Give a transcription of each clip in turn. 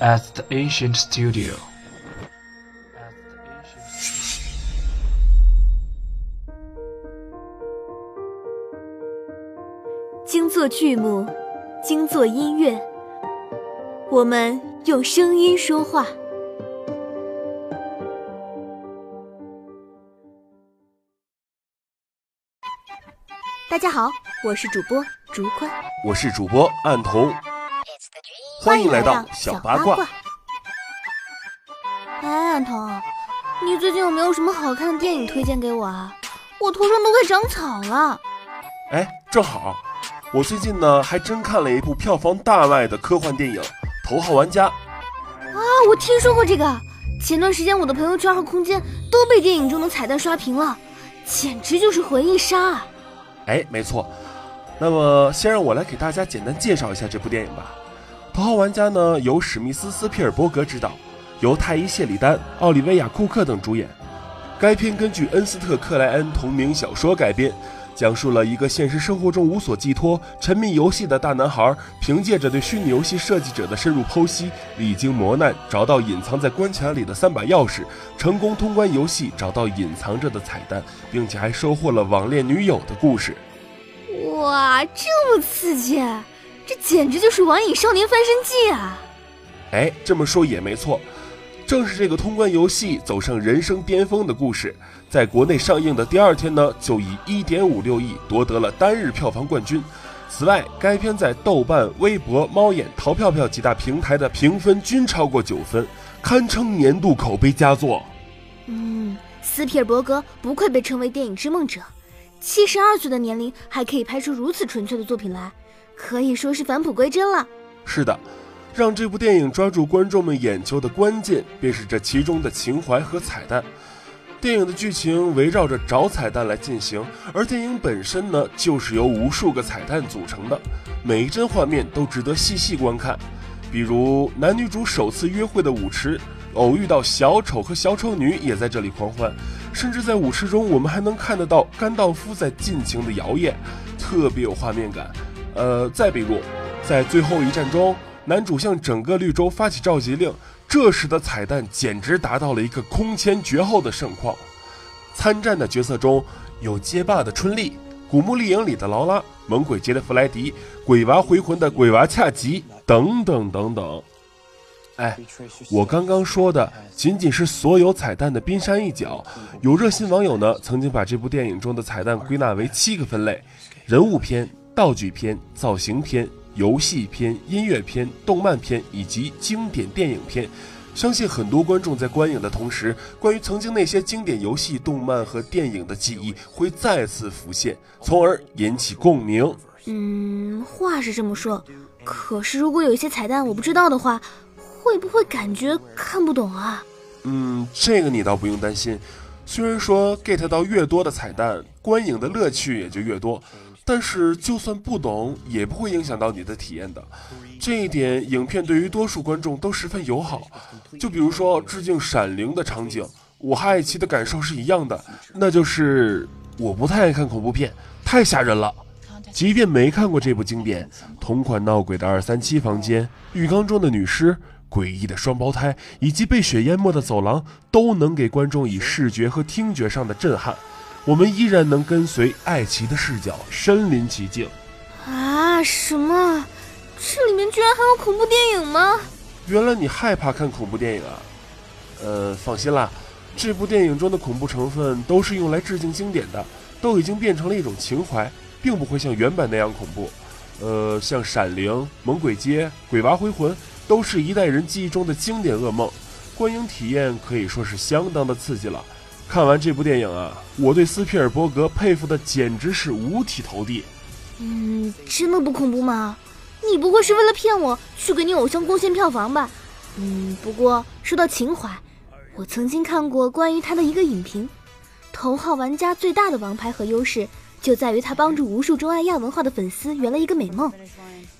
at the ancient studio. 精作剧目，精作音乐，我们用声音说话。大家好，我是主播竹坤，我是主播暗童，欢迎来到小八卦。哎，安童，你最近有没有什么好看的电影推荐给我啊？我头上都快长草了。哎，正好，我最近呢还真看了一部票房大卖的科幻电影《头号玩家》。啊，我听说过这个，前段时间我的朋友圈和空间都被电影中的彩蛋刷屏了，简直就是回忆杀啊！哎，没错。那么，先让我来给大家简单介绍一下这部电影吧。《头号玩家》呢，由史密斯·斯皮尔伯格执导，由泰伊·谢里丹、奥利维亚·库克等主演。该片根据恩斯特·克莱恩同名小说改编，讲述了一个现实生活中无所寄托、沉迷游戏的大男孩，凭借着对虚拟游戏设计者的深入剖析，历经磨难，找到隐藏在关卡里的三把钥匙，成功通关游戏，找到隐藏着的彩蛋，并且还收获了网恋女友的故事。哇，这么刺激！这简直就是《网瘾少年翻身记》啊！哎，这么说也没错，正是这个通关游戏走上人生巅峰的故事，在国内上映的第二天呢，就以一点五六亿夺得了单日票房冠军。此外，该片在豆瓣、微博、猫眼、淘票票几大平台的评分均超过九分，堪称年度口碑佳作。嗯，斯皮尔伯格不愧被称为电影之梦者，七十二岁的年龄还可以拍出如此纯粹的作品来。可以说是返璞归真了。是的，让这部电影抓住观众们眼球的关键，便是这其中的情怀和彩蛋。电影的剧情围绕着找彩蛋来进行，而电影本身呢，就是由无数个彩蛋组成的，每一帧画面都值得细细观看。比如男女主首次约会的舞池，偶遇到小丑和小丑女也在这里狂欢，甚至在舞池中，我们还能看得到甘道夫在尽情的摇曳，特别有画面感。呃，再比如，在最后一战中，男主向整个绿洲发起召集令，这时的彩蛋简直达到了一个空前绝后的盛况。参战的角色中有街霸的春丽、古墓丽影里的劳拉、猛鬼街的弗莱迪、鬼娃回魂的鬼娃恰吉等等等等。哎，我刚刚说的仅仅是所有彩蛋的冰山一角。有热心网友呢，曾经把这部电影中的彩蛋归纳为七个分类：人物篇。道具片、造型片、游戏片、音乐片、动漫片以及经典电影片，相信很多观众在观影的同时，关于曾经那些经典游戏、动漫和电影的记忆会再次浮现，从而引起共鸣。嗯，话是这么说，可是如果有一些彩蛋我不知道的话，会不会感觉看不懂啊？嗯，这个你倒不用担心。虽然说 get 到越多的彩蛋，观影的乐趣也就越多。但是，就算不懂，也不会影响到你的体验的。这一点，影片对于多数观众都十分友好。就比如说致敬《闪灵》的场景，我和爱奇的感受是一样的，那就是我不太爱看恐怖片，太吓人了。即便没看过这部经典，同款闹鬼的二三七房间、浴缸中的女尸、诡异的双胞胎以及被血淹没的走廊，都能给观众以视觉和听觉上的震撼。我们依然能跟随爱奇的视角身临其境，啊！什么？这里面居然还有恐怖电影吗？原来你害怕看恐怖电影啊？呃，放心啦，这部电影中的恐怖成分都是用来致敬经典的，都已经变成了一种情怀，并不会像原版那样恐怖。呃，像《闪灵》《猛鬼街》《鬼娃回魂》，都是一代人记忆中的经典噩梦，观影体验可以说是相当的刺激了。看完这部电影啊，我对斯皮尔伯格佩服的简直是五体投地。嗯，真的不恐怖吗？你不会是为了骗我去给你偶像贡献票房吧？嗯，不过说到情怀，我曾经看过关于他的一个影评，《头号玩家》最大的王牌和优势就在于他帮助无数钟爱亚文化的粉丝圆了一个美梦。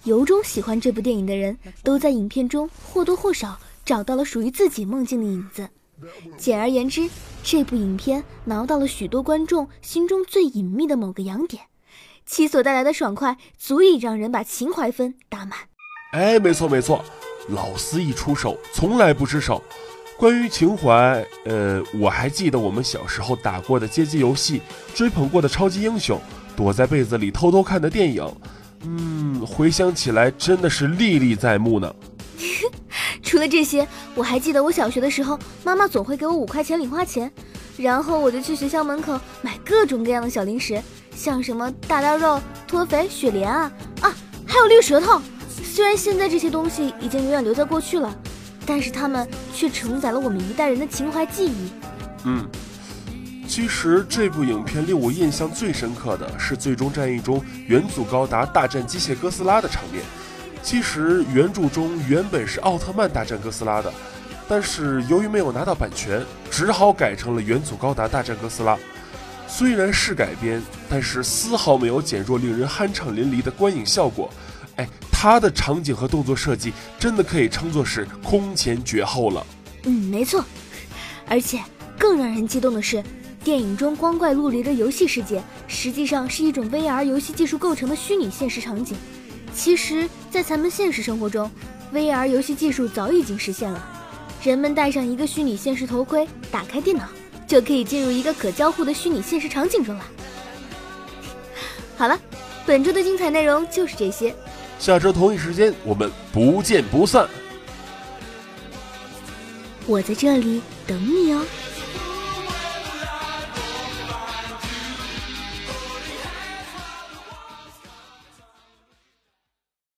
由衷喜欢这部电影的人都在影片中或多或少找到了属于自己梦境的影子。简而言之，这部影片挠到了许多观众心中最隐秘的某个痒点，其所带来的爽快足以让人把情怀分打满。哎，没错没错，老司一出手，从来不失手。关于情怀，呃，我还记得我们小时候打过的街机游戏，追捧过的超级英雄，躲在被子里偷偷看的电影，嗯，回想起来真的是历历在目呢。除了这些，我还记得我小学的时候，妈妈总会给我五块钱零花钱，然后我就去学校门口买各种各样的小零食，像什么大大肉、脱肥、雪莲啊啊，还有绿舌头。虽然现在这些东西已经永远留在过去了。但是它们却承载了我们一代人的情怀记忆。嗯，其实这部影片令我印象最深刻的是最终战役中元祖高达大战机械哥斯拉的场面。其实原著中原本是奥特曼大战哥斯拉的，但是由于没有拿到版权，只好改成了元祖高达大战哥斯拉。虽然是改编，但是丝毫没有减弱令人酣畅淋漓的观影效果。哎。他的场景和动作设计真的可以称作是空前绝后了。嗯，没错。而且更让人激动的是，电影中光怪陆离的游戏世界，实际上是一种 VR 游戏技术构成的虚拟现实场景。其实，在咱们现实生活中，VR 游戏技术早已经实现了。人们戴上一个虚拟现实头盔，打开电脑，就可以进入一个可交互的虚拟现实场景中了。好了，本周的精彩内容就是这些。下周同一时间，我们不见不散。我在这里等你哦。